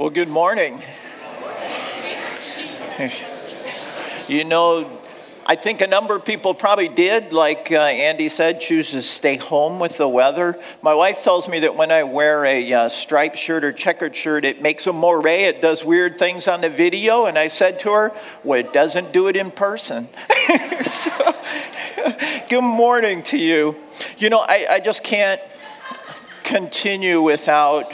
Well, good morning. You know, I think a number of people probably did, like uh, Andy said, choose to stay home with the weather. My wife tells me that when I wear a uh, striped shirt or checkered shirt, it makes a moire. It does weird things on the video. And I said to her, well, it doesn't do it in person. so, good morning to you. You know, I, I just can't continue without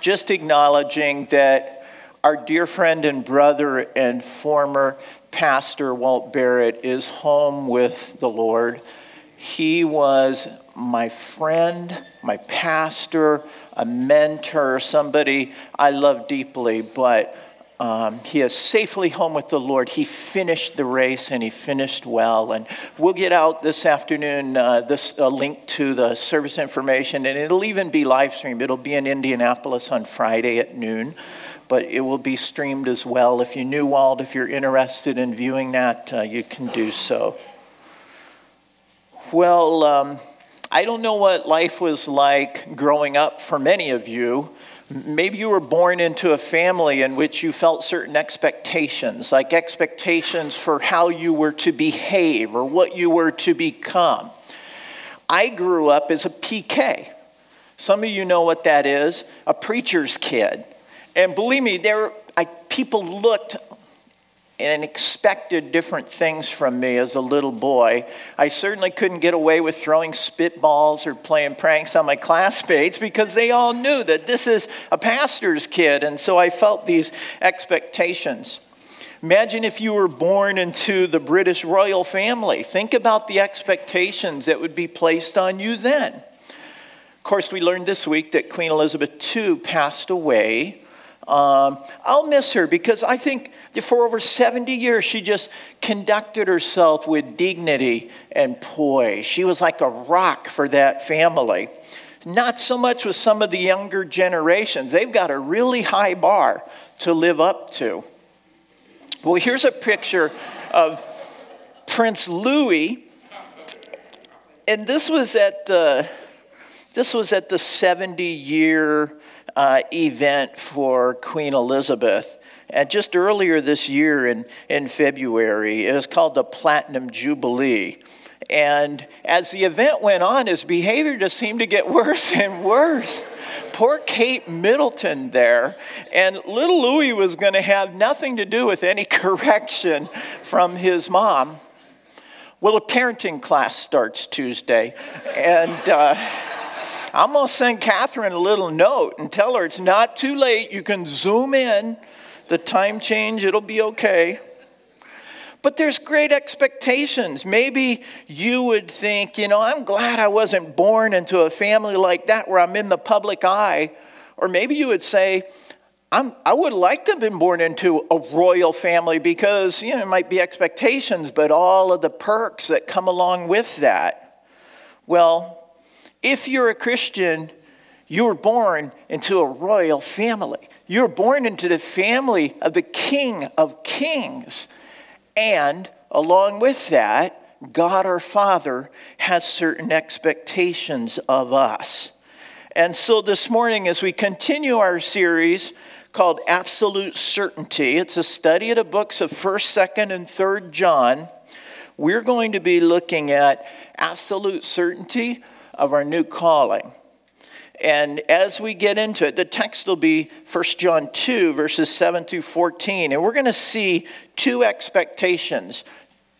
just acknowledging that our dear friend and brother and former pastor Walt Barrett is home with the Lord. He was my friend, my pastor, a mentor, somebody I love deeply, but um, he is safely home with the Lord. He finished the race and he finished well. And we'll get out this afternoon uh, this uh, link to the service information, and it'll even be live streamed. It'll be in Indianapolis on Friday at noon but it will be streamed as well. If you knew Walt, if you're interested in viewing that, uh, you can do so. Well, um, I don't know what life was like growing up for many of you. Maybe you were born into a family in which you felt certain expectations, like expectations for how you were to behave or what you were to become. I grew up as a PK. Some of you know what that is a preacher's kid. And believe me, there, I, people looked and expected different things from me as a little boy. I certainly couldn't get away with throwing spitballs or playing pranks on my classmates because they all knew that this is a pastor's kid, and so I felt these expectations. Imagine if you were born into the British royal family. Think about the expectations that would be placed on you then. Of course, we learned this week that Queen Elizabeth II passed away um, I'll miss her because I think for over 70 years she just conducted herself with dignity and poise. She was like a rock for that family. Not so much with some of the younger generations, they've got a really high bar to live up to. Well, here's a picture of Prince Louis, and this was at the this was at the 70 year uh, event for Queen Elizabeth. And just earlier this year in, in February, it was called the Platinum Jubilee. And as the event went on, his behavior just seemed to get worse and worse. Poor Kate Middleton there. And little Louis was going to have nothing to do with any correction from his mom. Well, a parenting class starts Tuesday. And. Uh, I'm going to send Catherine a little note and tell her it's not too late. You can zoom in. The time change, it'll be okay. But there's great expectations. Maybe you would think, you know, I'm glad I wasn't born into a family like that where I'm in the public eye. Or maybe you would say, I'm, i would like to have been born into a royal family because, you know, it might be expectations, but all of the perks that come along with that. Well, if you're a Christian, you were born into a royal family. You were born into the family of the King of Kings. And along with that, God our Father has certain expectations of us. And so this morning, as we continue our series called Absolute Certainty, it's a study of the books of 1st, 2nd, and 3rd John. We're going to be looking at absolute certainty of our new calling. And as we get into it, the text will be 1 John 2, verses 7 through 14. And we're going to see two expectations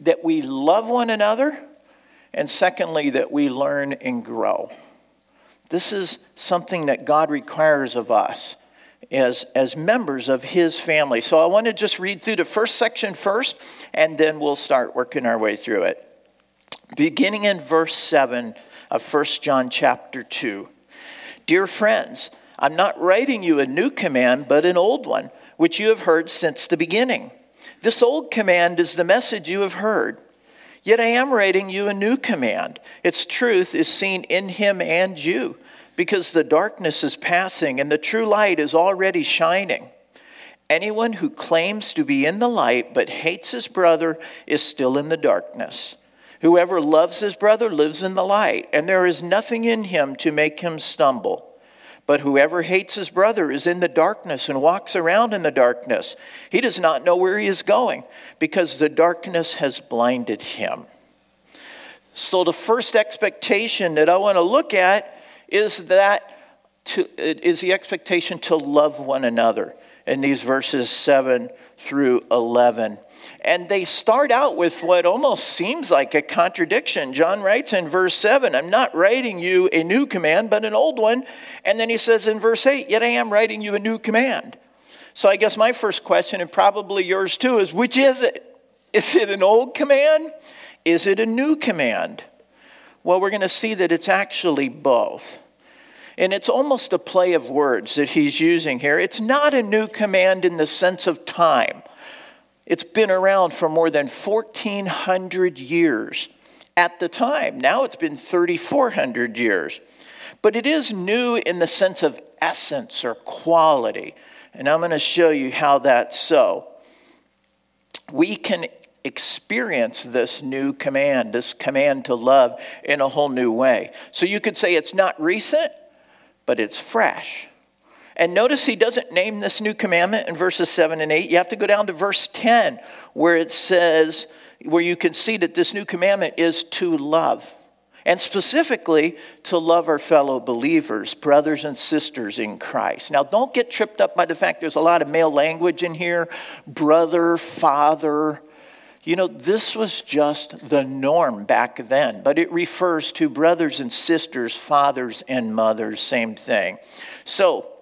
that we love one another, and secondly, that we learn and grow. This is something that God requires of us as, as members of His family. So I want to just read through the first section first, and then we'll start working our way through it. Beginning in verse 7 of 1 John chapter 2. Dear friends, I'm not writing you a new command, but an old one, which you have heard since the beginning. This old command is the message you have heard. Yet I am writing you a new command. Its truth is seen in him and you, because the darkness is passing and the true light is already shining. Anyone who claims to be in the light but hates his brother is still in the darkness. Whoever loves his brother lives in the light, and there is nothing in him to make him stumble. But whoever hates his brother is in the darkness and walks around in the darkness. He does not know where he is going because the darkness has blinded him. So, the first expectation that I want to look at is that to, is the expectation to love one another in these verses 7 through 11. And they start out with what almost seems like a contradiction. John writes in verse 7, I'm not writing you a new command, but an old one. And then he says in verse 8, Yet I am writing you a new command. So I guess my first question, and probably yours too, is which is it? Is it an old command? Is it a new command? Well, we're going to see that it's actually both. And it's almost a play of words that he's using here. It's not a new command in the sense of time. It's been around for more than 1,400 years at the time. Now it's been 3,400 years. But it is new in the sense of essence or quality. And I'm going to show you how that's so. We can experience this new command, this command to love in a whole new way. So you could say it's not recent, but it's fresh. And notice he doesn't name this new commandment in verses 7 and 8. You have to go down to verse 10, where it says, where you can see that this new commandment is to love. And specifically, to love our fellow believers, brothers and sisters in Christ. Now, don't get tripped up by the fact there's a lot of male language in here brother, father. You know, this was just the norm back then, but it refers to brothers and sisters, fathers and mothers, same thing. So,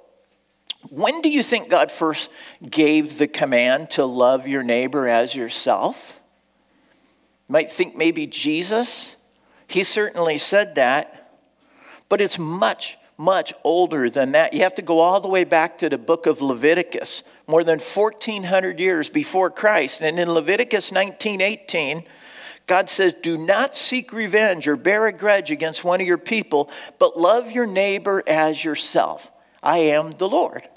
when do you think God first gave the command to love your neighbor as yourself? You might think maybe Jesus. He certainly said that, but it's much, much older than that. You have to go all the way back to the book of Leviticus, more than 1400 years before Christ. And in Leviticus 19:18, God says, "Do not seek revenge or bear a grudge against one of your people, but love your neighbor as yourself. I am the Lord."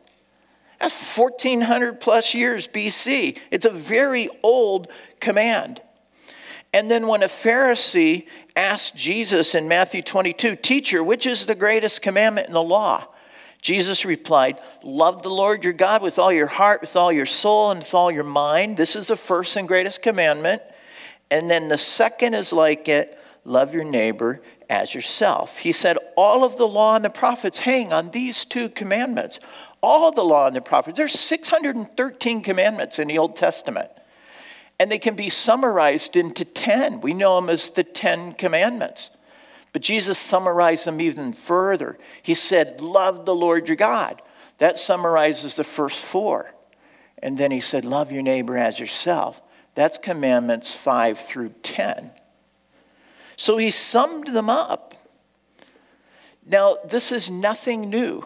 That's 1400 plus years BC. It's a very old command. And then when a Pharisee asked Jesus in Matthew 22, Teacher, which is the greatest commandment in the law? Jesus replied, Love the Lord your God with all your heart, with all your soul, and with all your mind. This is the first and greatest commandment. And then the second is like it love your neighbor as yourself. He said, All of the law and the prophets hang on these two commandments all the law and the prophets. There's 613 commandments in the Old Testament, and they can be summarized into 10. We know them as the 10 commandments. But Jesus summarized them even further. He said, Love the Lord your God. That summarizes the first four. And then he said, Love your neighbor as yourself. That's commandments 5 through 10. So he summed them up. Now, this is nothing new.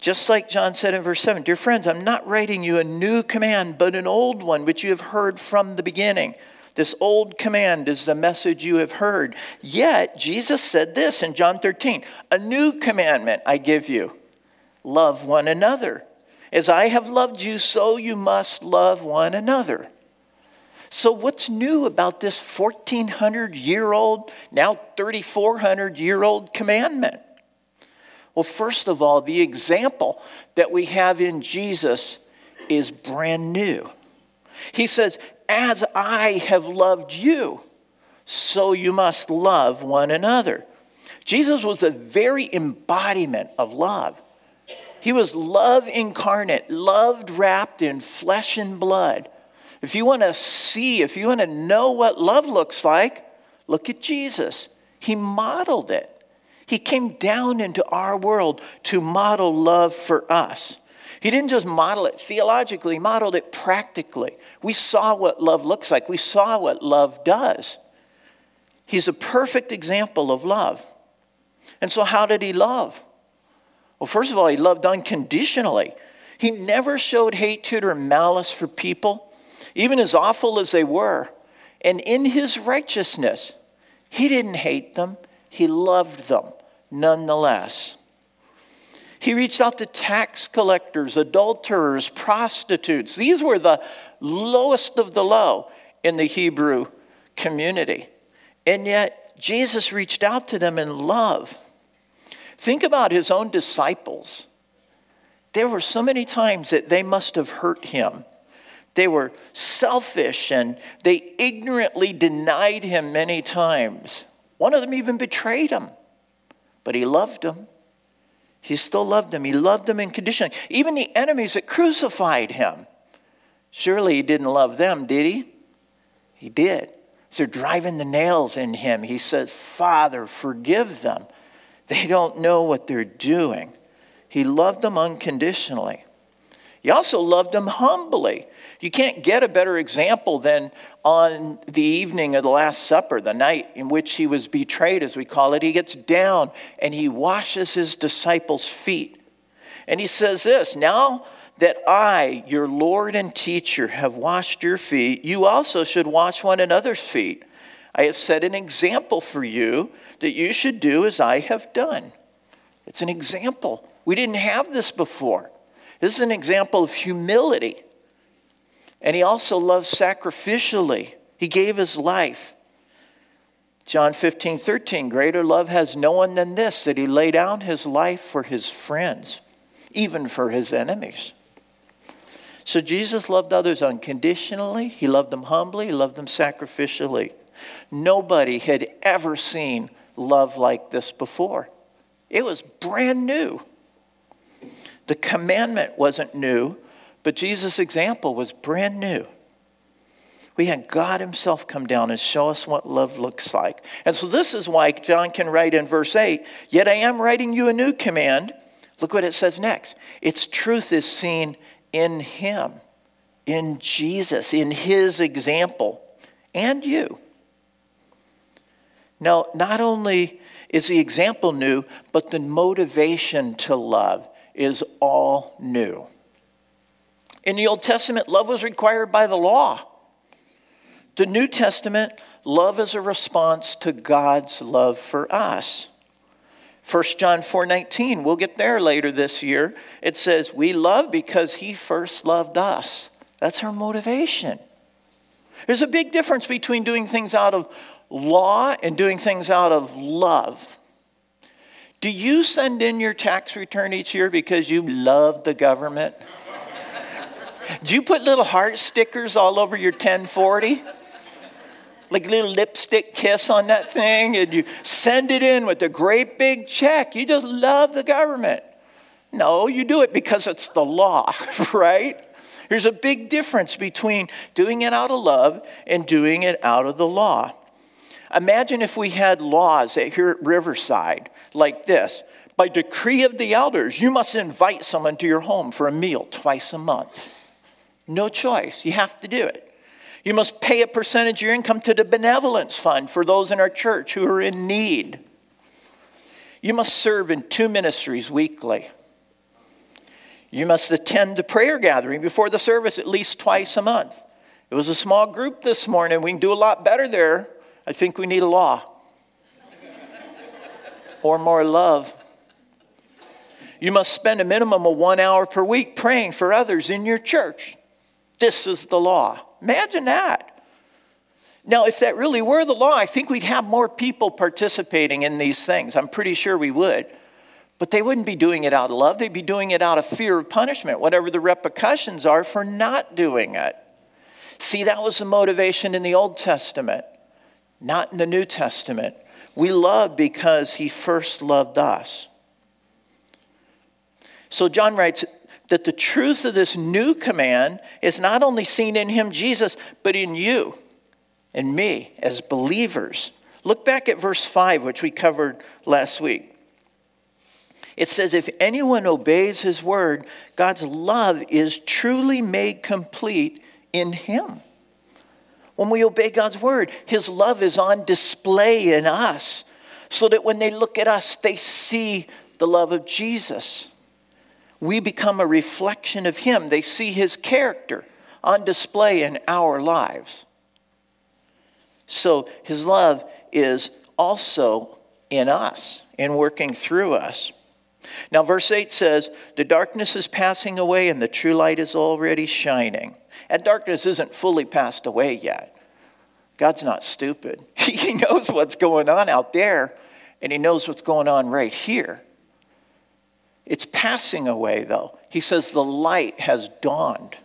Just like John said in verse 7 Dear friends, I'm not writing you a new command, but an old one which you have heard from the beginning. This old command is the message you have heard. Yet, Jesus said this in John 13 A new commandment I give you love one another. As I have loved you, so you must love one another. So, what's new about this 1400 year old, now 3400 year old commandment? Well, first of all, the example that we have in Jesus is brand new. He says, As I have loved you, so you must love one another. Jesus was a very embodiment of love. He was love incarnate, loved wrapped in flesh and blood. If you want to see, if you want to know what love looks like, look at Jesus. He modeled it. He came down into our world to model love for us. He didn't just model it theologically, he modeled it practically. We saw what love looks like, we saw what love does. He's a perfect example of love. And so, how did he love? Well, first of all, he loved unconditionally. He never showed hatred or malice for people, even as awful as they were. And in his righteousness, he didn't hate them, he loved them nonetheless. He reached out to tax collectors, adulterers, prostitutes. These were the lowest of the low in the Hebrew community. And yet, Jesus reached out to them in love. Think about his own disciples. There were so many times that they must have hurt him. They were selfish and they ignorantly denied him many times. One of them even betrayed him, but he loved them. He still loved them. He loved them unconditionally. Even the enemies that crucified him. Surely he didn't love them, did he? He did. So driving the nails in him. He says, Father, forgive them. They don't know what they're doing. He loved them unconditionally. He also loved them humbly. You can't get a better example than on the evening of the Last Supper, the night in which he was betrayed, as we call it. He gets down and he washes his disciples' feet. And he says this Now that I, your Lord and teacher, have washed your feet, you also should wash one another's feet. I have set an example for you that you should do as I have done. It's an example. We didn't have this before. This is an example of humility. And he also loved sacrificially. He gave his life. John 15, 13, greater love has no one than this, that he lay down his life for his friends, even for his enemies. So Jesus loved others unconditionally, he loved them humbly, he loved them sacrificially. Nobody had ever seen love like this before. It was brand new. The commandment wasn't new, but Jesus' example was brand new. We had God Himself come down and show us what love looks like. And so, this is why John can write in verse 8, Yet I am writing you a new command. Look what it says next. Its truth is seen in Him, in Jesus, in His example, and you. Now, not only is the example new, but the motivation to love is all new. In the Old Testament, love was required by the law. The New Testament, love is a response to God's love for us. 1 John 4:19, we'll get there later this year. It says, "We love because he first loved us." That's our motivation. There's a big difference between doing things out of law and doing things out of love. Do you send in your tax return each year because you love the government? Do you put little heart stickers all over your 1040? Like little lipstick kiss on that thing, and you send it in with a great big check. You just love the government. No, you do it because it's the law, right? There's a big difference between doing it out of love and doing it out of the law. Imagine if we had laws here at Riverside like this. By decree of the elders, you must invite someone to your home for a meal twice a month. No choice. You have to do it. You must pay a percentage of your income to the benevolence fund for those in our church who are in need. You must serve in two ministries weekly. You must attend the prayer gathering before the service at least twice a month. It was a small group this morning. We can do a lot better there. I think we need a law or more love. You must spend a minimum of one hour per week praying for others in your church. This is the law. Imagine that. Now, if that really were the law, I think we'd have more people participating in these things. I'm pretty sure we would. But they wouldn't be doing it out of love, they'd be doing it out of fear of punishment, whatever the repercussions are for not doing it. See, that was the motivation in the Old Testament, not in the New Testament. We love because he first loved us. So John writes, that the truth of this new command is not only seen in him, Jesus, but in you and me as believers. Look back at verse 5, which we covered last week. It says, If anyone obeys his word, God's love is truly made complete in him. When we obey God's word, his love is on display in us so that when they look at us, they see the love of Jesus we become a reflection of Him. They see His character on display in our lives. So His love is also in us and working through us. Now, verse 8 says, The darkness is passing away and the true light is already shining. And darkness isn't fully passed away yet. God's not stupid. He knows what's going on out there, and He knows what's going on right here. It's passing away, though. He says the light has dawned.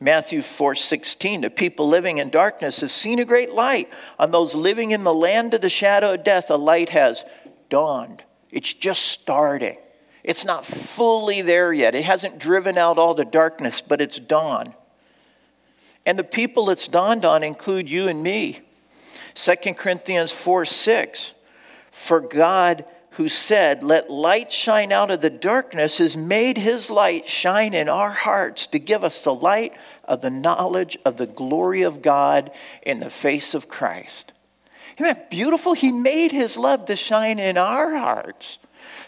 Matthew 4:16 the people living in darkness have seen a great light. On those living in the land of the shadow of death a light has dawned. It's just starting. It's not fully there yet. It hasn't driven out all the darkness but it's dawn. And the people it's dawned on include you and me. 2 Corinthians 4 6 for God who said, Let light shine out of the darkness, has made his light shine in our hearts to give us the light of the knowledge of the glory of God in the face of Christ. Isn't that beautiful? He made his love to shine in our hearts.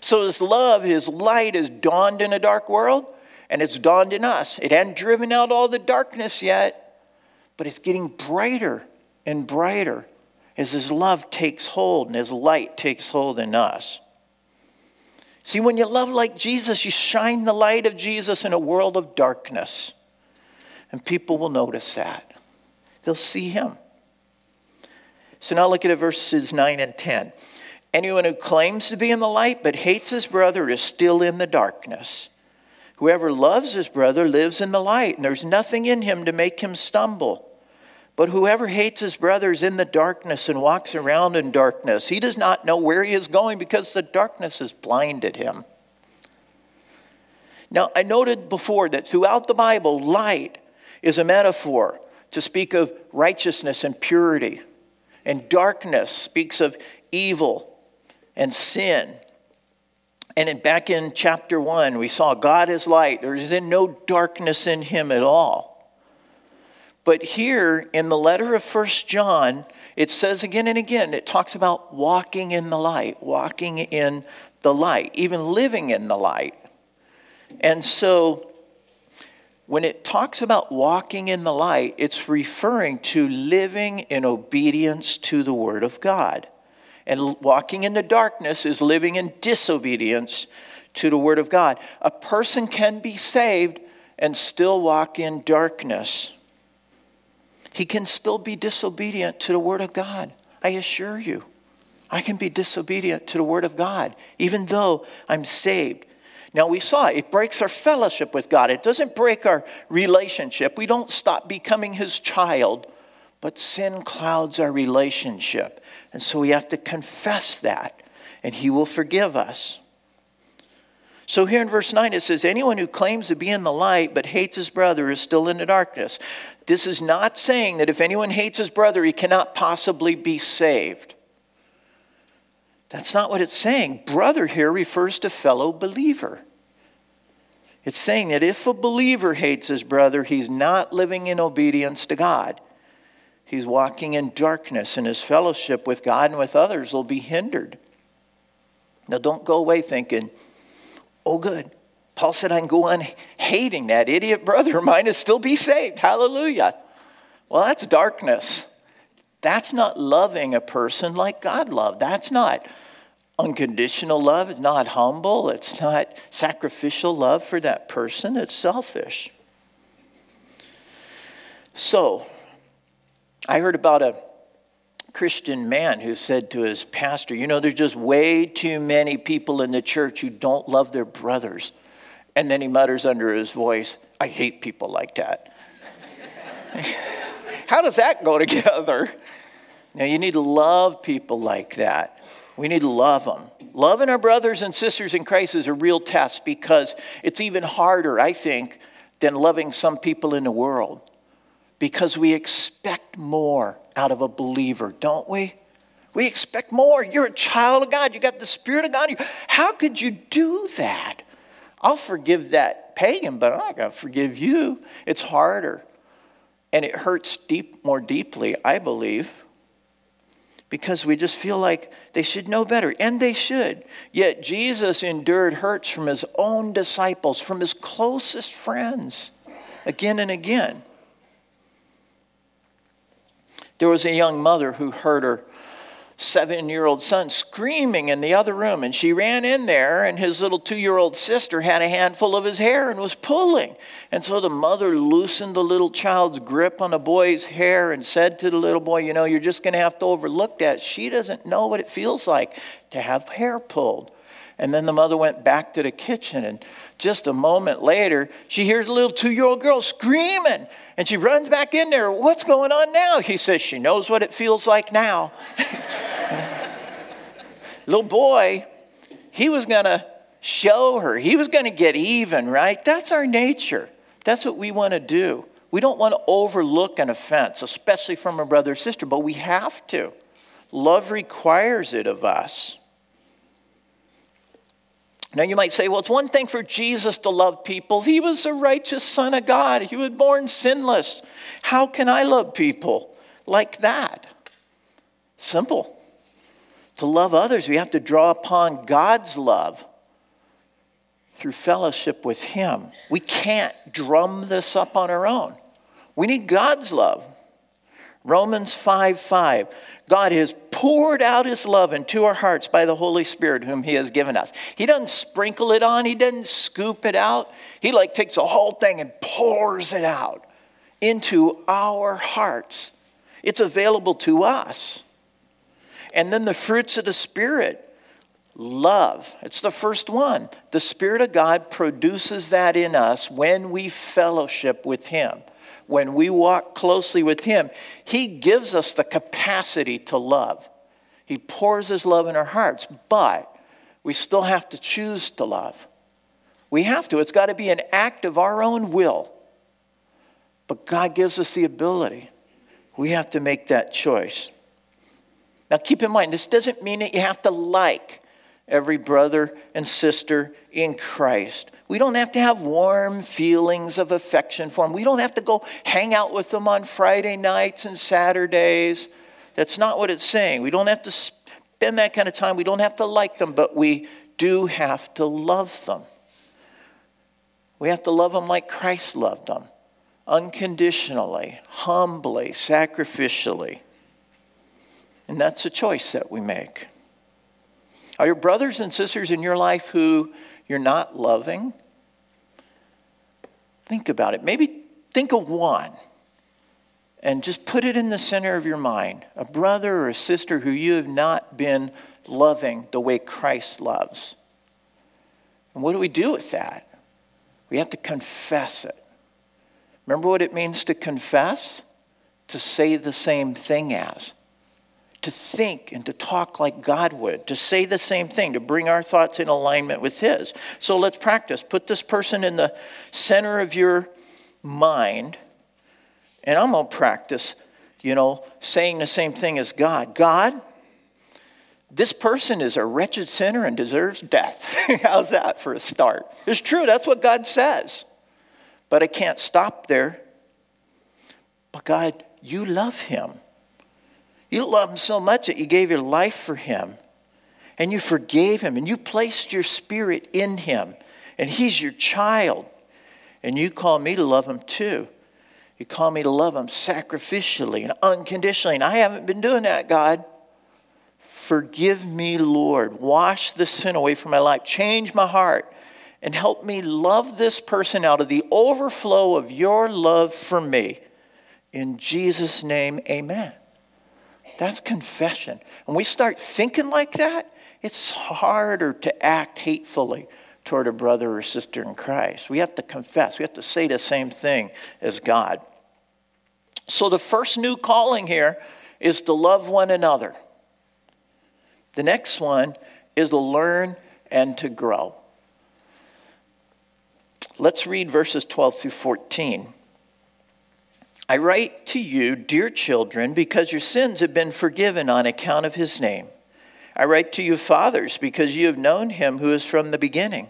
So his love, his light has dawned in a dark world, and it's dawned in us. It hadn't driven out all the darkness yet, but it's getting brighter and brighter as his love takes hold and his light takes hold in us. See, when you love like Jesus, you shine the light of Jesus in a world of darkness. And people will notice that. They'll see him. So now look at verses 9 and 10. Anyone who claims to be in the light but hates his brother is still in the darkness. Whoever loves his brother lives in the light, and there's nothing in him to make him stumble. But whoever hates his brother is in the darkness and walks around in darkness. He does not know where he is going because the darkness has blinded him. Now, I noted before that throughout the Bible, light is a metaphor to speak of righteousness and purity, and darkness speaks of evil and sin. And in, back in chapter 1, we saw God is light. There is no darkness in him at all. But here in the letter of First John, it says again and again, it talks about walking in the light, walking in the light, even living in the light. And so when it talks about walking in the light, it's referring to living in obedience to the Word of God. And walking in the darkness is living in disobedience to the Word of God. A person can be saved and still walk in darkness he can still be disobedient to the Word of God. I assure you. I can be disobedient to the Word of God, even though I'm saved. Now, we saw it breaks our fellowship with God. It doesn't break our relationship. We don't stop becoming His child, but sin clouds our relationship. And so we have to confess that, and He will forgive us. So here in verse 9 it says, Anyone who claims to be in the light but hates his brother is still in the darkness. This is not saying that if anyone hates his brother, he cannot possibly be saved. That's not what it's saying. Brother here refers to fellow believer. It's saying that if a believer hates his brother, he's not living in obedience to God. He's walking in darkness, and his fellowship with God and with others will be hindered. Now, don't go away thinking, oh, good. Paul said, I can go on hating that idiot brother of mine and still be saved. Hallelujah. Well, that's darkness. That's not loving a person like God loved. That's not unconditional love. It's not humble. It's not sacrificial love for that person. It's selfish. So, I heard about a Christian man who said to his pastor, You know, there's just way too many people in the church who don't love their brothers. And then he mutters under his voice, I hate people like that. How does that go together? Now, you need to love people like that. We need to love them. Loving our brothers and sisters in Christ is a real test because it's even harder, I think, than loving some people in the world because we expect more out of a believer, don't we? We expect more. You're a child of God. You got the Spirit of God. How could you do that? I'll forgive that pagan, but I'm not going to forgive you. It's harder. And it hurts deep, more deeply, I believe, because we just feel like they should know better, and they should. Yet Jesus endured hurts from his own disciples, from his closest friends, again and again. There was a young mother who heard her seven year old son screaming in the other room, and she ran in there, and his little two year old sister had a handful of his hair and was pulling. And so the mother loosened the little child's grip on the boy's hair and said to the little boy, You know, you're just going to have to overlook that. She doesn't know what it feels like to have hair pulled. And then the mother went back to the kitchen, and just a moment later, she hears a little two year old girl screaming, and she runs back in there. What's going on now? He says, She knows what it feels like now. little boy, he was going to show her, he was going to get even, right? That's our nature. That's what we want to do. We don't want to overlook an offense, especially from a brother or sister, but we have to. Love requires it of us. Now, you might say, well, it's one thing for Jesus to love people. He was a righteous Son of God, He was born sinless. How can I love people like that? Simple. To love others, we have to draw upon God's love through fellowship with Him. We can't drum this up on our own. We need God's love. Romans 5 5. God has poured out his love into our hearts by the Holy Spirit, whom he has given us. He doesn't sprinkle it on, he doesn't scoop it out. He like takes the whole thing and pours it out into our hearts. It's available to us. And then the fruits of the Spirit love. It's the first one. The Spirit of God produces that in us when we fellowship with Him when we walk closely with Him, He gives us the capacity to love. He pours His love in our hearts, but we still have to choose to love. We have to. It's got to be an act of our own will. But God gives us the ability. We have to make that choice. Now, keep in mind, this doesn't mean that you have to like every brother and sister in Christ. We don't have to have warm feelings of affection for them. We don't have to go hang out with them on Friday nights and Saturdays. That's not what it's saying. We don't have to spend that kind of time. We don't have to like them, but we do have to love them. We have to love them like Christ loved them unconditionally, humbly, sacrificially. And that's a choice that we make. Are your brothers and sisters in your life who you're not loving? Think about it. Maybe think of one and just put it in the center of your mind a brother or a sister who you have not been loving the way Christ loves. And what do we do with that? We have to confess it. Remember what it means to confess? To say the same thing as to think and to talk like God would, to say the same thing, to bring our thoughts in alignment with His. So let's practice. Put this person in the center of your mind, and I'm going to practice, you know, saying the same thing as God. God, this person is a wretched sinner and deserves death. How's that for a start? It's true, that's what God says. But I can't stop there. But God, you love him. You love him so much that you gave your life for him and you forgave him and you placed your spirit in him and he's your child. And you call me to love him too. You call me to love him sacrificially and unconditionally. And I haven't been doing that, God. Forgive me, Lord. Wash the sin away from my life. Change my heart and help me love this person out of the overflow of your love for me. In Jesus' name, amen. That's confession. When we start thinking like that, it's harder to act hatefully toward a brother or sister in Christ. We have to confess, we have to say the same thing as God. So, the first new calling here is to love one another. The next one is to learn and to grow. Let's read verses 12 through 14. I write to you, dear children, because your sins have been forgiven on account of his name. I write to you, fathers, because you have known him who is from the beginning.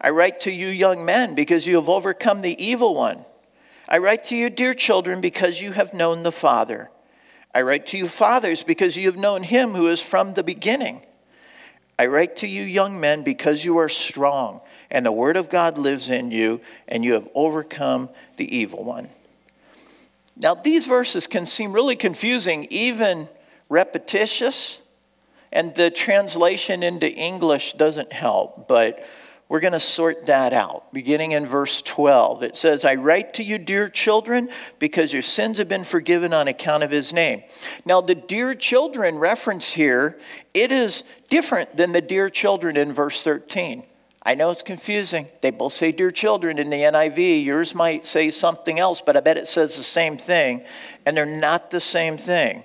I write to you, young men, because you have overcome the evil one. I write to you, dear children, because you have known the Father. I write to you, fathers, because you have known him who is from the beginning. I write to you, young men, because you are strong, and the word of God lives in you, and you have overcome the evil one. Now, these verses can seem really confusing, even repetitious, and the translation into English doesn't help, but we're going to sort that out. Beginning in verse 12, it says, I write to you, dear children, because your sins have been forgiven on account of his name. Now, the dear children reference here, it is different than the dear children in verse 13. I know it's confusing. They both say dear children in the NIV. Yours might say something else, but I bet it says the same thing, and they're not the same thing.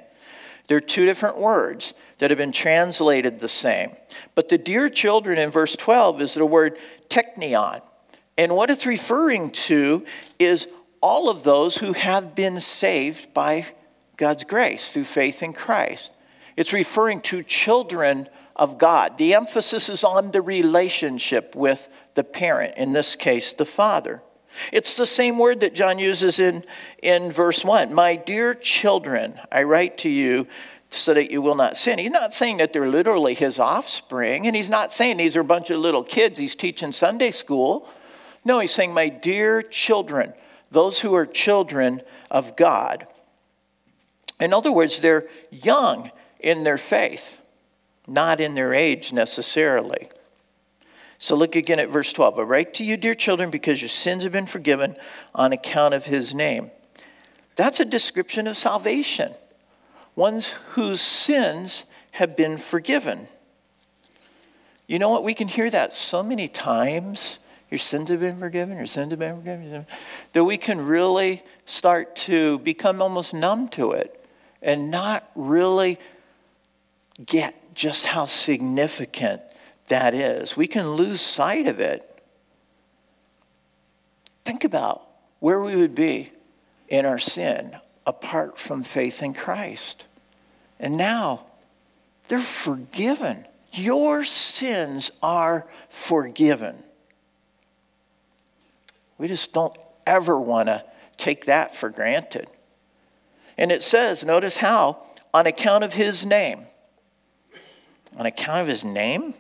They're two different words that have been translated the same. But the dear children in verse 12 is the word teknion. And what it's referring to is all of those who have been saved by God's grace through faith in Christ. It's referring to children of God. The emphasis is on the relationship with the parent, in this case, the father. It's the same word that John uses in, in verse 1. My dear children, I write to you so that you will not sin. He's not saying that they're literally his offspring, and he's not saying these are a bunch of little kids he's teaching Sunday school. No, he's saying, My dear children, those who are children of God. In other words, they're young in their faith, not in their age necessarily. So look again at verse 12. I write to you, dear children, because your sins have been forgiven on account of his name. That's a description of salvation ones whose sins have been forgiven. You know what? We can hear that so many times. Your sins have been forgiven, your sins have been forgiven, that we can really start to become almost numb to it and not really get just how significant that is. We can lose sight of it. Think about where we would be in our sin apart from faith in Christ. And now they're forgiven. Your sins are forgiven. We just don't ever want to take that for granted. And it says, notice how, on account of his name. On account of his name?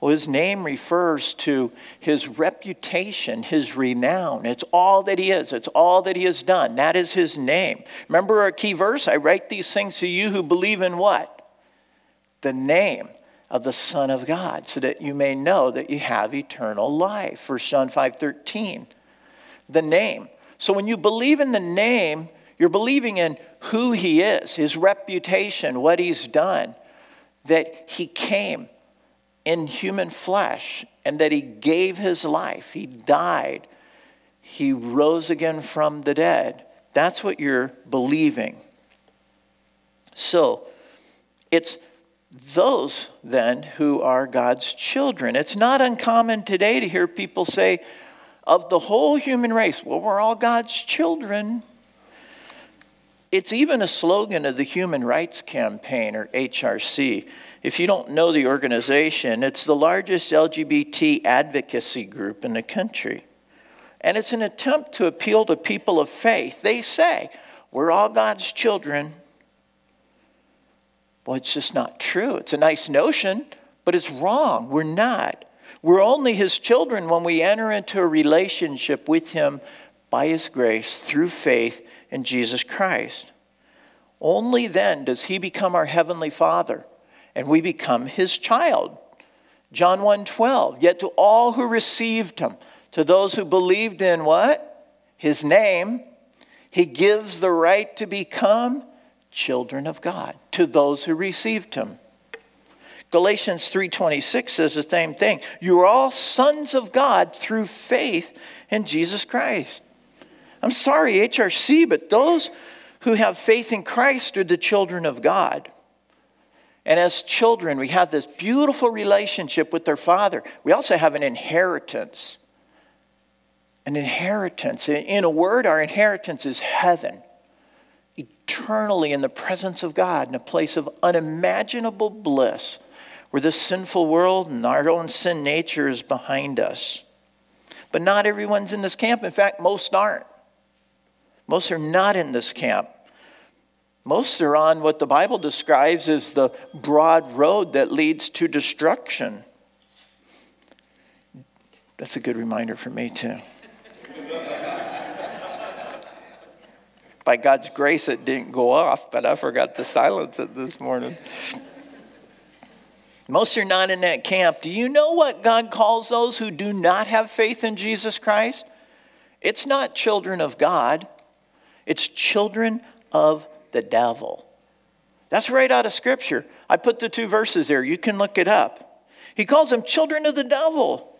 Well, his name refers to his reputation, his renown. It's all that he is, it's all that he has done. That is his name. Remember our key verse? I write these things to you who believe in what? The name of the Son of God, so that you may know that you have eternal life. 1 John 5 13. The name. So when you believe in the name, you're believing in who he is, his reputation, what he's done, that he came in human flesh and that he gave his life. He died. He rose again from the dead. That's what you're believing. So, it's those then who are God's children. It's not uncommon today to hear people say, of the whole human race, well, we're all God's children. It's even a slogan of the Human Rights Campaign, or HRC. If you don't know the organization, it's the largest LGBT advocacy group in the country. And it's an attempt to appeal to people of faith. They say, we're all God's children. Well, it's just not true. It's a nice notion, but it's wrong. We're not. We're only His children when we enter into a relationship with Him by His grace through faith in Jesus Christ. Only then does he become our heavenly Father and we become his child. John 1:12 Yet to all who received him to those who believed in what? His name, he gives the right to become children of God to those who received him. Galatians 3:26 says the same thing. You are all sons of God through faith in Jesus Christ. I'm sorry, HRC, but those who have faith in Christ are the children of God. And as children, we have this beautiful relationship with their Father. We also have an inheritance. An inheritance. In a word, our inheritance is heaven, eternally in the presence of God, in a place of unimaginable bliss, where this sinful world and our own sin nature is behind us. But not everyone's in this camp. In fact, most aren't. Most are not in this camp. Most are on what the Bible describes as the broad road that leads to destruction. That's a good reminder for me, too. By God's grace, it didn't go off, but I forgot to silence it this morning. Most are not in that camp. Do you know what God calls those who do not have faith in Jesus Christ? It's not children of God, it's children of the devil. That's right out of Scripture. I put the two verses there. You can look it up. He calls them children of the devil.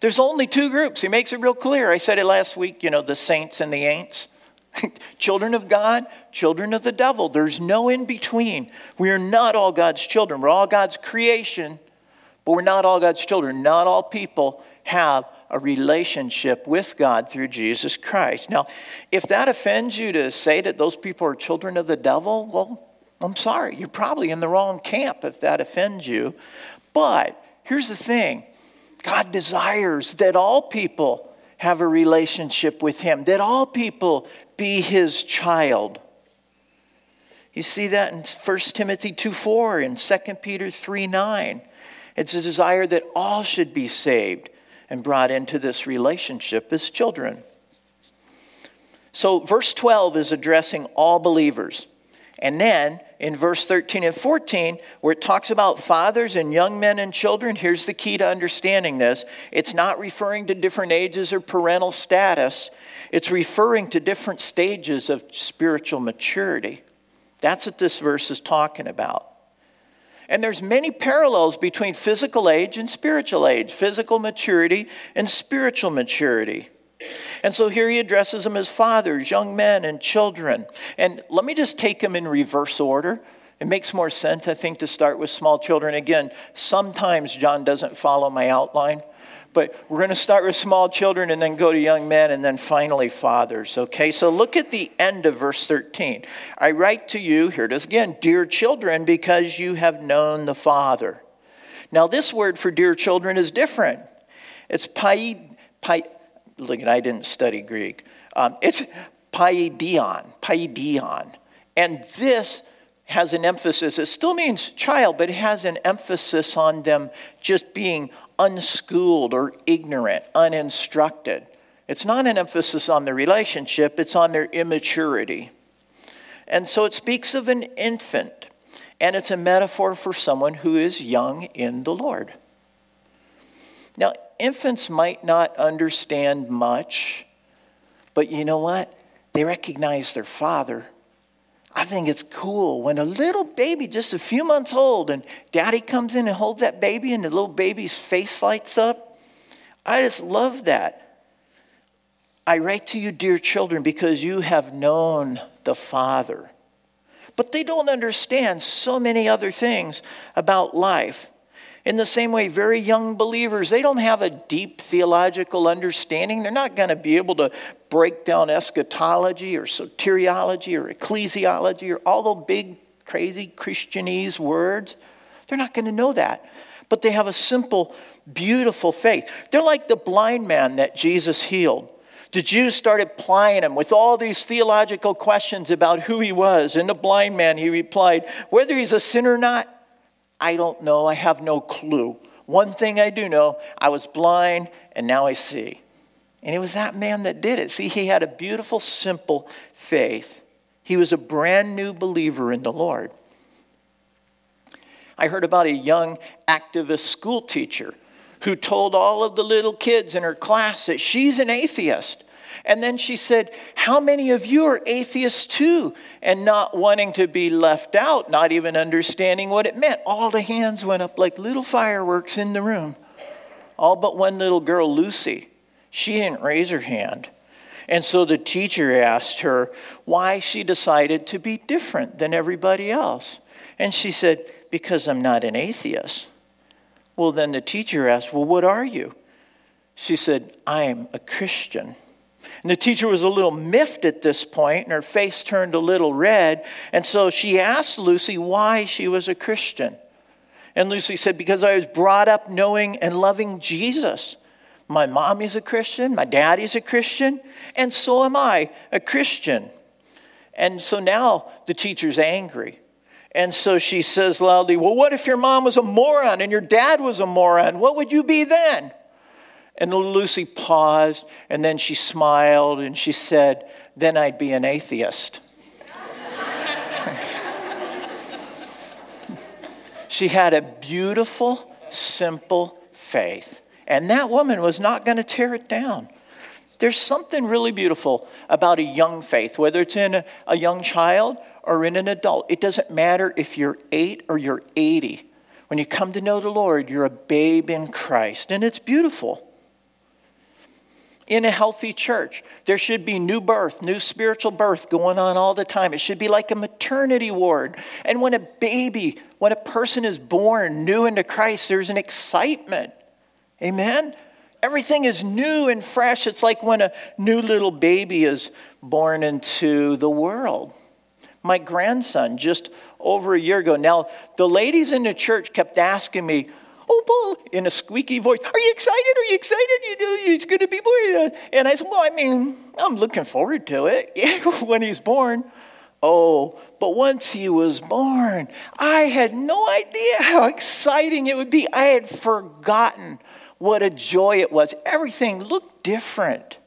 There's only two groups. He makes it real clear. I said it last week, you know, the saints and the ain'ts. children of God, children of the devil. There's no in between. We are not all God's children. We're all God's creation, but we're not all God's children. Not all people have a relationship with God through Jesus Christ. Now, if that offends you to say that those people are children of the devil, well, I'm sorry. You're probably in the wrong camp if that offends you. But here's the thing God desires that all people have a relationship with Him, that all people be his child. You see that in 1 Timothy 2 4 and 2 Peter 3 9. It's a desire that all should be saved and brought into this relationship as children. So, verse 12 is addressing all believers. And then in verse 13 and 14, where it talks about fathers and young men and children, here's the key to understanding this it's not referring to different ages or parental status, it's referring to different stages of spiritual maturity. That's what this verse is talking about. And there's many parallels between physical age and spiritual age, physical maturity and spiritual maturity. And so here he addresses them as fathers, young men, and children. And let me just take them in reverse order. It makes more sense, I think, to start with small children. Again, sometimes John doesn't follow my outline. But we're going to start with small children and then go to young men and then finally fathers. Okay, so look at the end of verse 13. I write to you, here it is again, dear children, because you have known the Father. Now, this word for dear children is different. It's pai, pai look, I didn't study Greek. Um, it's paidion, paidion. And this has an emphasis. It still means child, but it has an emphasis on them just being unschooled or ignorant, uninstructed. It's not an emphasis on the relationship, it's on their immaturity. And so it speaks of an infant, and it's a metaphor for someone who is young in the Lord. Now, infants might not understand much, but you know what? They recognize their father I think it's cool when a little baby, just a few months old, and daddy comes in and holds that baby, and the little baby's face lights up. I just love that. I write to you, dear children, because you have known the Father. But they don't understand so many other things about life. In the same way, very young believers, they don't have a deep theological understanding. They're not going to be able to break down eschatology or soteriology or ecclesiology or all the big, crazy Christianese words. They're not going to know that. But they have a simple, beautiful faith. They're like the blind man that Jesus healed. The Jews started plying him with all these theological questions about who he was. And the blind man, he replied, Whether he's a sinner or not, I don't know. I have no clue. One thing I do know I was blind and now I see. And it was that man that did it. See, he had a beautiful, simple faith. He was a brand new believer in the Lord. I heard about a young activist school teacher who told all of the little kids in her class that she's an atheist. And then she said, How many of you are atheists too? And not wanting to be left out, not even understanding what it meant. All the hands went up like little fireworks in the room. All but one little girl, Lucy. She didn't raise her hand. And so the teacher asked her why she decided to be different than everybody else. And she said, Because I'm not an atheist. Well, then the teacher asked, Well, what are you? She said, I'm a Christian. And the teacher was a little miffed at this point, and her face turned a little red. And so she asked Lucy why she was a Christian. And Lucy said, Because I was brought up knowing and loving Jesus. My mom is a Christian, my daddy's a Christian, and so am I, a Christian. And so now the teacher's angry. And so she says loudly, Well, what if your mom was a moron and your dad was a moron? What would you be then? And Lucy paused and then she smiled and she said, Then I'd be an atheist. She had a beautiful, simple faith. And that woman was not going to tear it down. There's something really beautiful about a young faith, whether it's in a, a young child or in an adult. It doesn't matter if you're eight or you're 80. When you come to know the Lord, you're a babe in Christ, and it's beautiful. In a healthy church, there should be new birth, new spiritual birth going on all the time. It should be like a maternity ward. And when a baby, when a person is born new into Christ, there's an excitement. Amen? Everything is new and fresh. It's like when a new little baby is born into the world. My grandson, just over a year ago. Now, the ladies in the church kept asking me, Paul, in a squeaky voice, Are you excited? Are you excited? You know, he's going to be born. Uh, and I said, Well, I mean, I'm looking forward to it when he's born. Oh, but once he was born, I had no idea how exciting it would be. I had forgotten what a joy it was. Everything looked different.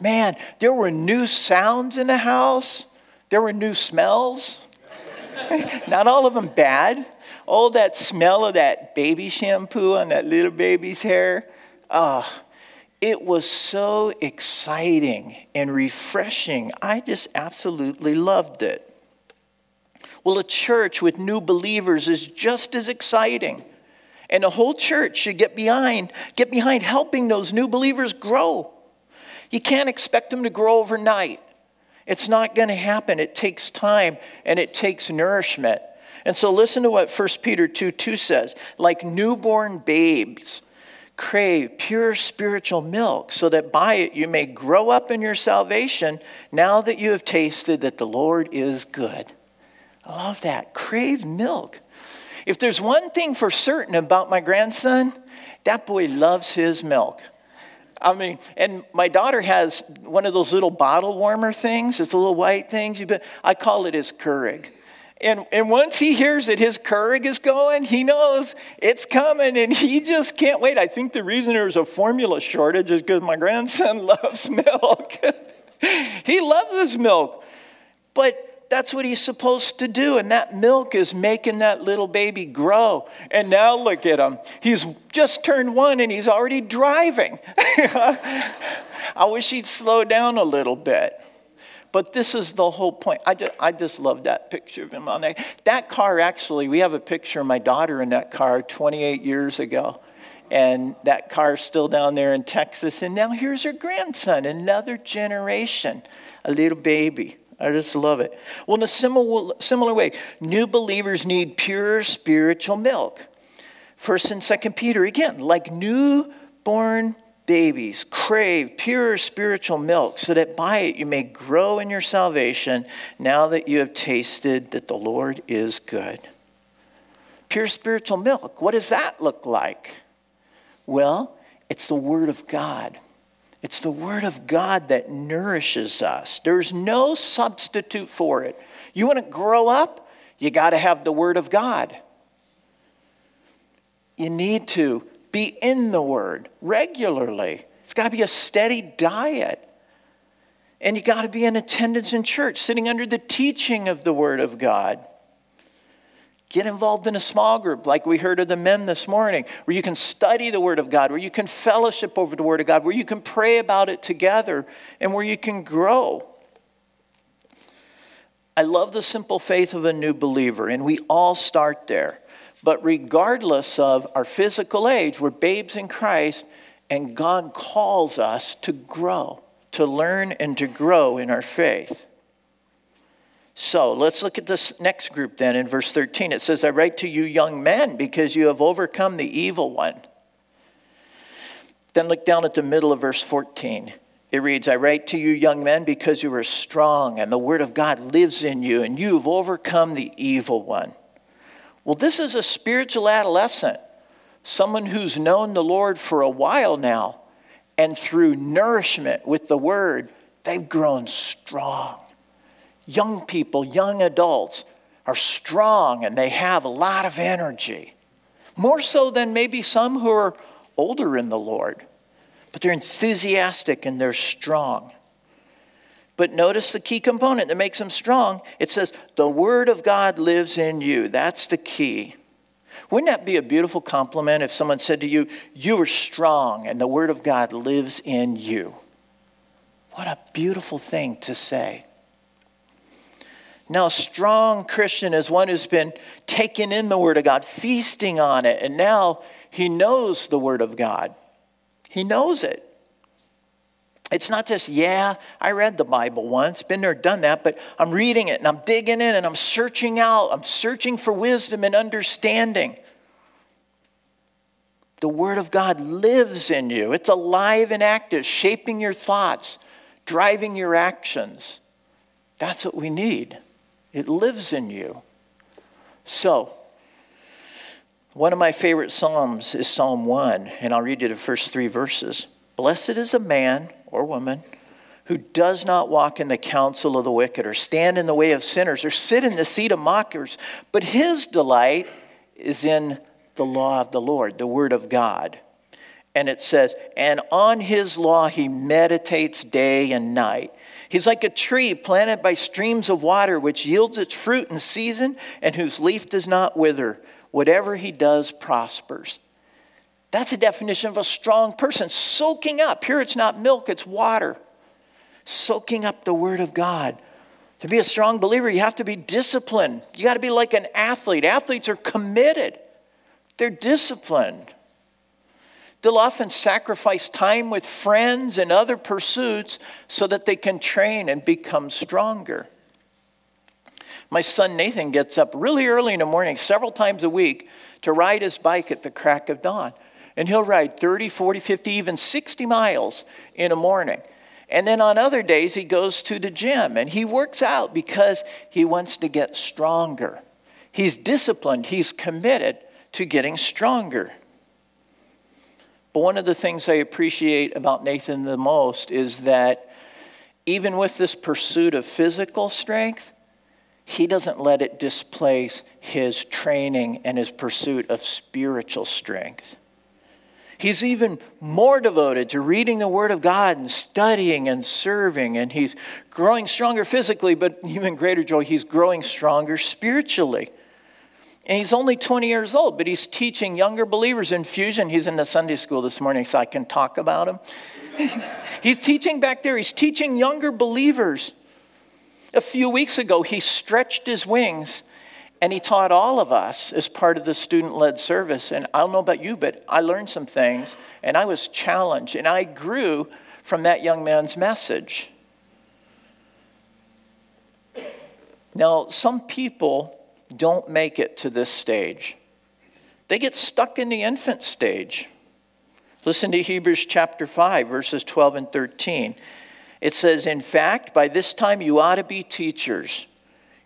Man, there were new sounds in the house, there were new smells. Not all of them bad. Oh, that smell of that baby shampoo on that little baby's hair. Ah, oh, it was so exciting and refreshing. I just absolutely loved it. Well, a church with new believers is just as exciting. And the whole church should get behind, get behind helping those new believers grow. You can't expect them to grow overnight. It's not going to happen. It takes time and it takes nourishment. And so listen to what 1 Peter 2 2 says. Like newborn babes, crave pure spiritual milk, so that by it you may grow up in your salvation now that you have tasted that the Lord is good. I love that. Crave milk. If there's one thing for certain about my grandson, that boy loves his milk. I mean, and my daughter has one of those little bottle warmer things. It's a little white things. I call it his Keurig. And, and once he hears that his Keurig is going, he knows it's coming and he just can't wait. I think the reason there's a formula shortage is because my grandson loves milk. he loves his milk. But that's what he's supposed to do. And that milk is making that little baby grow. And now look at him. He's just turned one and he's already driving. I wish he'd slow down a little bit. But this is the whole point. I just, I just love that picture of him on there. That car, actually, we have a picture of my daughter in that car 28 years ago. And that car's still down there in Texas. And now here's her grandson, another generation, a little baby. I just love it. Well, in a similar, similar way, new believers need pure spiritual milk. First and Second Peter, again, like newborn babies, crave pure spiritual milk, so that by it you may grow in your salvation now that you have tasted that the Lord is good. Pure spiritual milk, what does that look like? Well, it's the Word of God. It's the Word of God that nourishes us. There's no substitute for it. You want to grow up? You got to have the Word of God. You need to be in the Word regularly. It's got to be a steady diet. And you got to be in attendance in church, sitting under the teaching of the Word of God. Get involved in a small group, like we heard of the men this morning, where you can study the Word of God, where you can fellowship over the Word of God, where you can pray about it together, and where you can grow. I love the simple faith of a new believer, and we all start there. But regardless of our physical age, we're babes in Christ, and God calls us to grow, to learn and to grow in our faith. So let's look at this next group then in verse 13. It says, I write to you, young men, because you have overcome the evil one. Then look down at the middle of verse 14. It reads, I write to you, young men, because you are strong, and the word of God lives in you, and you've overcome the evil one. Well, this is a spiritual adolescent, someone who's known the Lord for a while now, and through nourishment with the word, they've grown strong young people, young adults, are strong and they have a lot of energy. More so than maybe some who are older in the Lord. But they're enthusiastic and they're strong. But notice the key component that makes them strong. It says, the Word of God lives in you. That's the key. Wouldn't that be a beautiful compliment if someone said to you, You are strong and the Word of God lives in you? What a beautiful thing to say. Now, a strong Christian is one who's been taking in the Word of God, feasting on it, and now he knows the Word of God. He knows it. It's not just, yeah, I read the Bible once, been there, done that, but I'm reading it and I'm digging in and I'm searching out. I'm searching for wisdom and understanding. The Word of God lives in you, it's alive and active, shaping your thoughts, driving your actions. That's what we need. It lives in you. So, one of my favorite Psalms is Psalm 1, and I'll read you the first three verses. Blessed is a man or woman who does not walk in the counsel of the wicked, or stand in the way of sinners, or sit in the seat of mockers, but his delight is in the law of the Lord, the word of God. And it says, and on his law he meditates day and night. He's like a tree planted by streams of water, which yields its fruit in season and whose leaf does not wither. Whatever he does prospers. That's a definition of a strong person, soaking up. Here it's not milk, it's water. Soaking up the Word of God. To be a strong believer, you have to be disciplined. You got to be like an athlete. Athletes are committed, they're disciplined. They'll often sacrifice time with friends and other pursuits so that they can train and become stronger. My son Nathan gets up really early in the morning, several times a week, to ride his bike at the crack of dawn. And he'll ride 30, 40, 50, even 60 miles in a morning. And then on other days, he goes to the gym and he works out because he wants to get stronger. He's disciplined, he's committed to getting stronger. But one of the things I appreciate about Nathan the most is that even with this pursuit of physical strength, he doesn't let it displace his training and his pursuit of spiritual strength. He's even more devoted to reading the Word of God and studying and serving, and he's growing stronger physically, but even greater joy, he's growing stronger spiritually. And he's only 20 years old, but he's teaching younger believers in fusion. He's in the Sunday school this morning, so I can talk about him. he's teaching back there, he's teaching younger believers. A few weeks ago, he stretched his wings and he taught all of us as part of the student led service. And I don't know about you, but I learned some things and I was challenged and I grew from that young man's message. Now, some people don't make it to this stage. They get stuck in the infant stage. Listen to Hebrews chapter 5, verses 12 and 13. It says, In fact, by this time you ought to be teachers.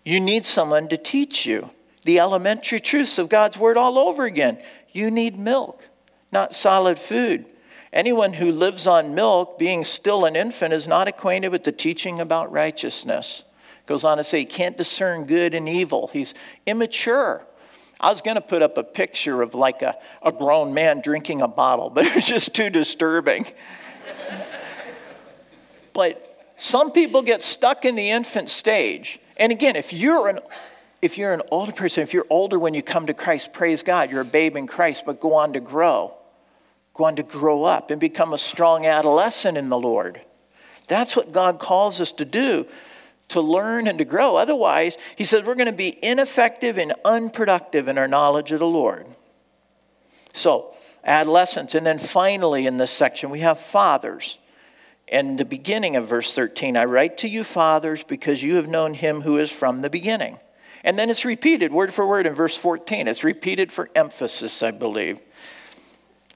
You need someone to teach you the elementary truths of God's word all over again. You need milk, not solid food. Anyone who lives on milk, being still an infant, is not acquainted with the teaching about righteousness. Goes on to say he can't discern good and evil. He's immature. I was going to put up a picture of like a, a grown man drinking a bottle, but it was just too disturbing. but some people get stuck in the infant stage. And again, if you're an if you're an older person, if you're older when you come to Christ, praise God, you're a babe in Christ, but go on to grow. Go on to grow up and become a strong adolescent in the Lord. That's what God calls us to do to learn and to grow. Otherwise, he says we're going to be ineffective and unproductive in our knowledge of the Lord. So, adolescents. And then finally, in this section, we have fathers. In the beginning of verse 13, I write to you, fathers, because you have known him who is from the beginning. And then it's repeated word for word in verse 14. It's repeated for emphasis, I believe.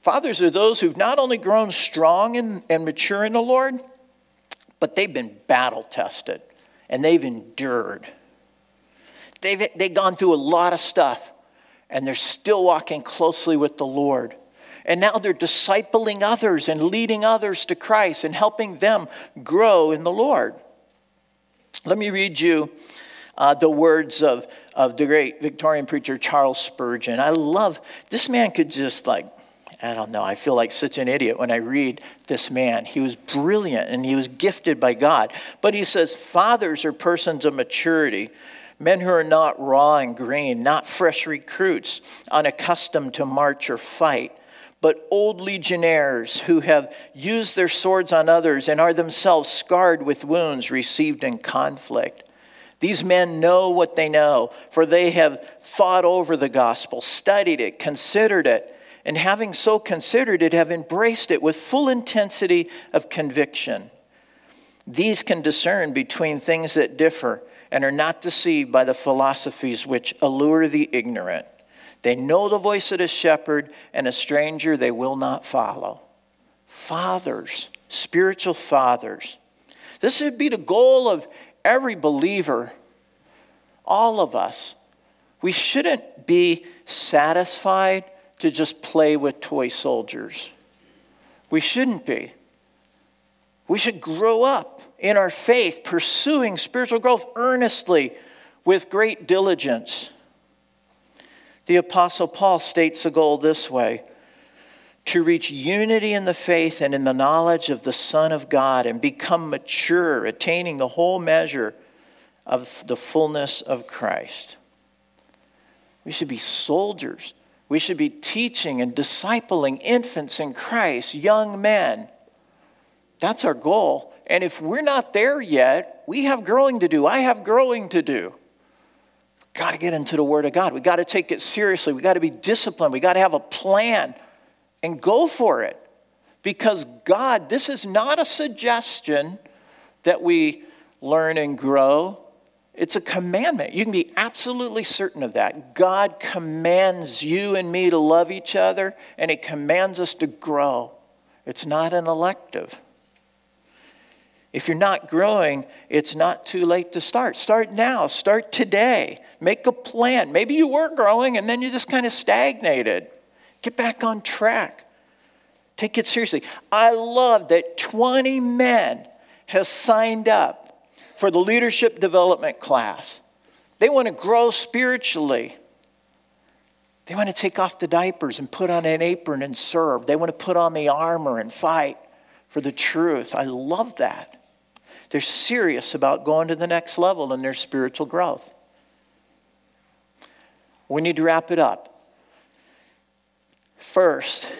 Fathers are those who've not only grown strong and, and mature in the Lord, but they've been battle tested and they've endured. They've, they've gone through a lot of stuff and they're still walking closely with the Lord. And now they're discipling others and leading others to Christ and helping them grow in the Lord. Let me read you uh, the words of, of the great Victorian preacher Charles Spurgeon. I love this man, could just like I don't know. I feel like such an idiot when I read this man. He was brilliant and he was gifted by God. But he says, Fathers are persons of maturity, men who are not raw and green, not fresh recruits, unaccustomed to march or fight, but old legionnaires who have used their swords on others and are themselves scarred with wounds received in conflict. These men know what they know, for they have thought over the gospel, studied it, considered it, and having so considered it, have embraced it with full intensity of conviction. These can discern between things that differ and are not deceived by the philosophies which allure the ignorant. They know the voice of the shepherd, and a stranger they will not follow. Fathers, spiritual fathers. This should be the goal of every believer, all of us. We shouldn't be satisfied to just play with toy soldiers. We shouldn't be. We should grow up in our faith, pursuing spiritual growth earnestly with great diligence. The Apostle Paul states the goal this way to reach unity in the faith and in the knowledge of the Son of God and become mature, attaining the whole measure of the fullness of Christ. We should be soldiers. We should be teaching and discipling infants in Christ, young men. That's our goal. And if we're not there yet, we have growing to do. I have growing to do. Got to get into the Word of God. We got to take it seriously. We got to be disciplined. We got to have a plan and go for it. Because God, this is not a suggestion that we learn and grow. It's a commandment. You can be absolutely certain of that. God commands you and me to love each other, and He commands us to grow. It's not an elective. If you're not growing, it's not too late to start. Start now, start today. Make a plan. Maybe you were growing and then you just kind of stagnated. Get back on track. Take it seriously. I love that 20 men have signed up for the leadership development class. They want to grow spiritually. They want to take off the diapers and put on an apron and serve. They want to put on the armor and fight for the truth. I love that. They're serious about going to the next level in their spiritual growth. We need to wrap it up. First,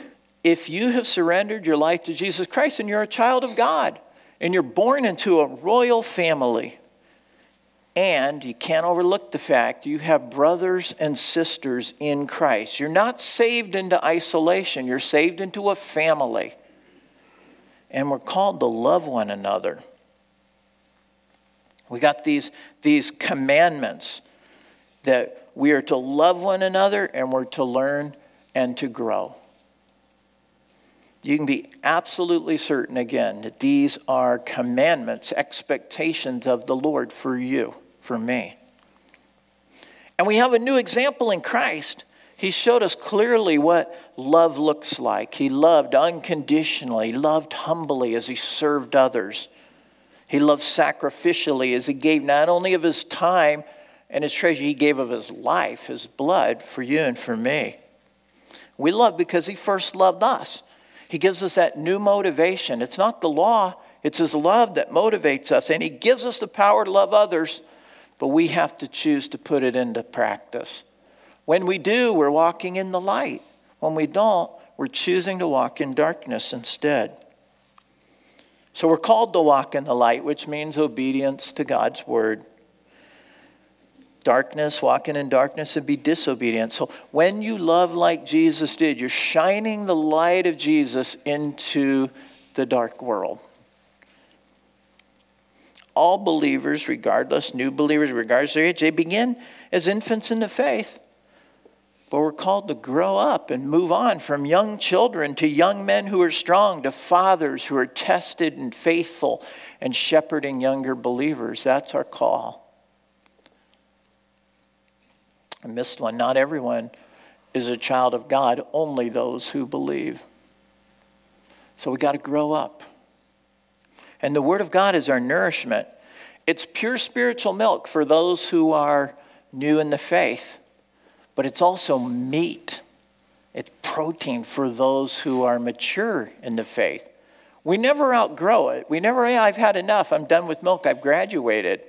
if you have surrendered your life to Jesus Christ and you're a child of God and you're born into a royal family, and you can't overlook the fact you have brothers and sisters in Christ. You're not saved into isolation, you're saved into a family. And we're called to love one another. We got these, these commandments that we are to love one another and we're to learn and to grow. You can be absolutely certain again that these are commandments, expectations of the Lord for you, for me. And we have a new example in Christ. He showed us clearly what love looks like. He loved unconditionally, loved humbly as he served others. He loved sacrificially as he gave not only of his time and his treasure, he gave of his life, his blood for you and for me. We love because he first loved us. He gives us that new motivation. It's not the law, it's his love that motivates us. And he gives us the power to love others, but we have to choose to put it into practice. When we do, we're walking in the light. When we don't, we're choosing to walk in darkness instead. So we're called to walk in the light, which means obedience to God's word. Darkness, walking in darkness, and be disobedient. So when you love like Jesus did, you're shining the light of Jesus into the dark world. All believers, regardless, new believers, regardless of their age, they begin as infants in the faith. But we're called to grow up and move on from young children to young men who are strong, to fathers who are tested and faithful and shepherding younger believers. That's our call. I missed one. Not everyone is a child of God, only those who believe. So we got to grow up. And the Word of God is our nourishment. It's pure spiritual milk for those who are new in the faith but it's also meat. It's protein for those who are mature in the faith. We never outgrow it. We never, I've had enough. I'm done with milk. I've graduated.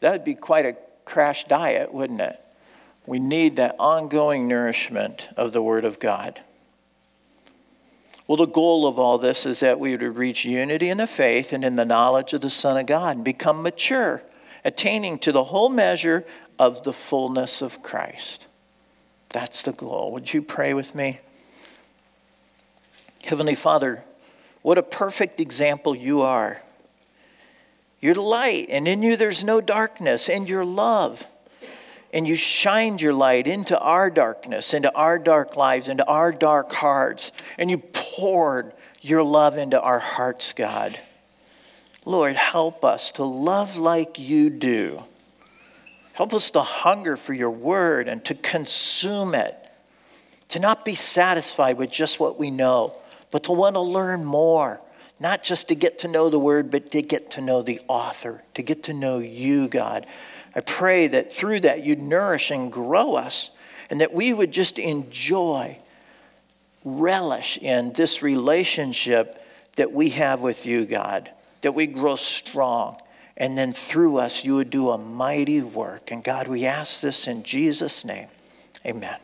That would be quite a crash diet, wouldn't it? We need that ongoing nourishment of the Word of God. Well, the goal of all this is that we would reach unity in the faith and in the knowledge of the Son of God and become mature, attaining to the whole measure of the fullness of Christ. That's the goal. Would you pray with me? Heavenly Father, what a perfect example you are. You're light, and in you there's no darkness, and your love. And you shined your light into our darkness, into our dark lives, into our dark hearts, and you poured your love into our hearts, God. Lord, help us to love like you do. Help us to hunger for your word and to consume it, to not be satisfied with just what we know, but to want to learn more not just to get to know the word, but to get to know the author, to get to know you, God. I pray that through that you'd nourish and grow us, and that we would just enjoy, relish in this relationship that we have with you, God, that we grow strong. And then through us, you would do a mighty work. And God, we ask this in Jesus' name. Amen.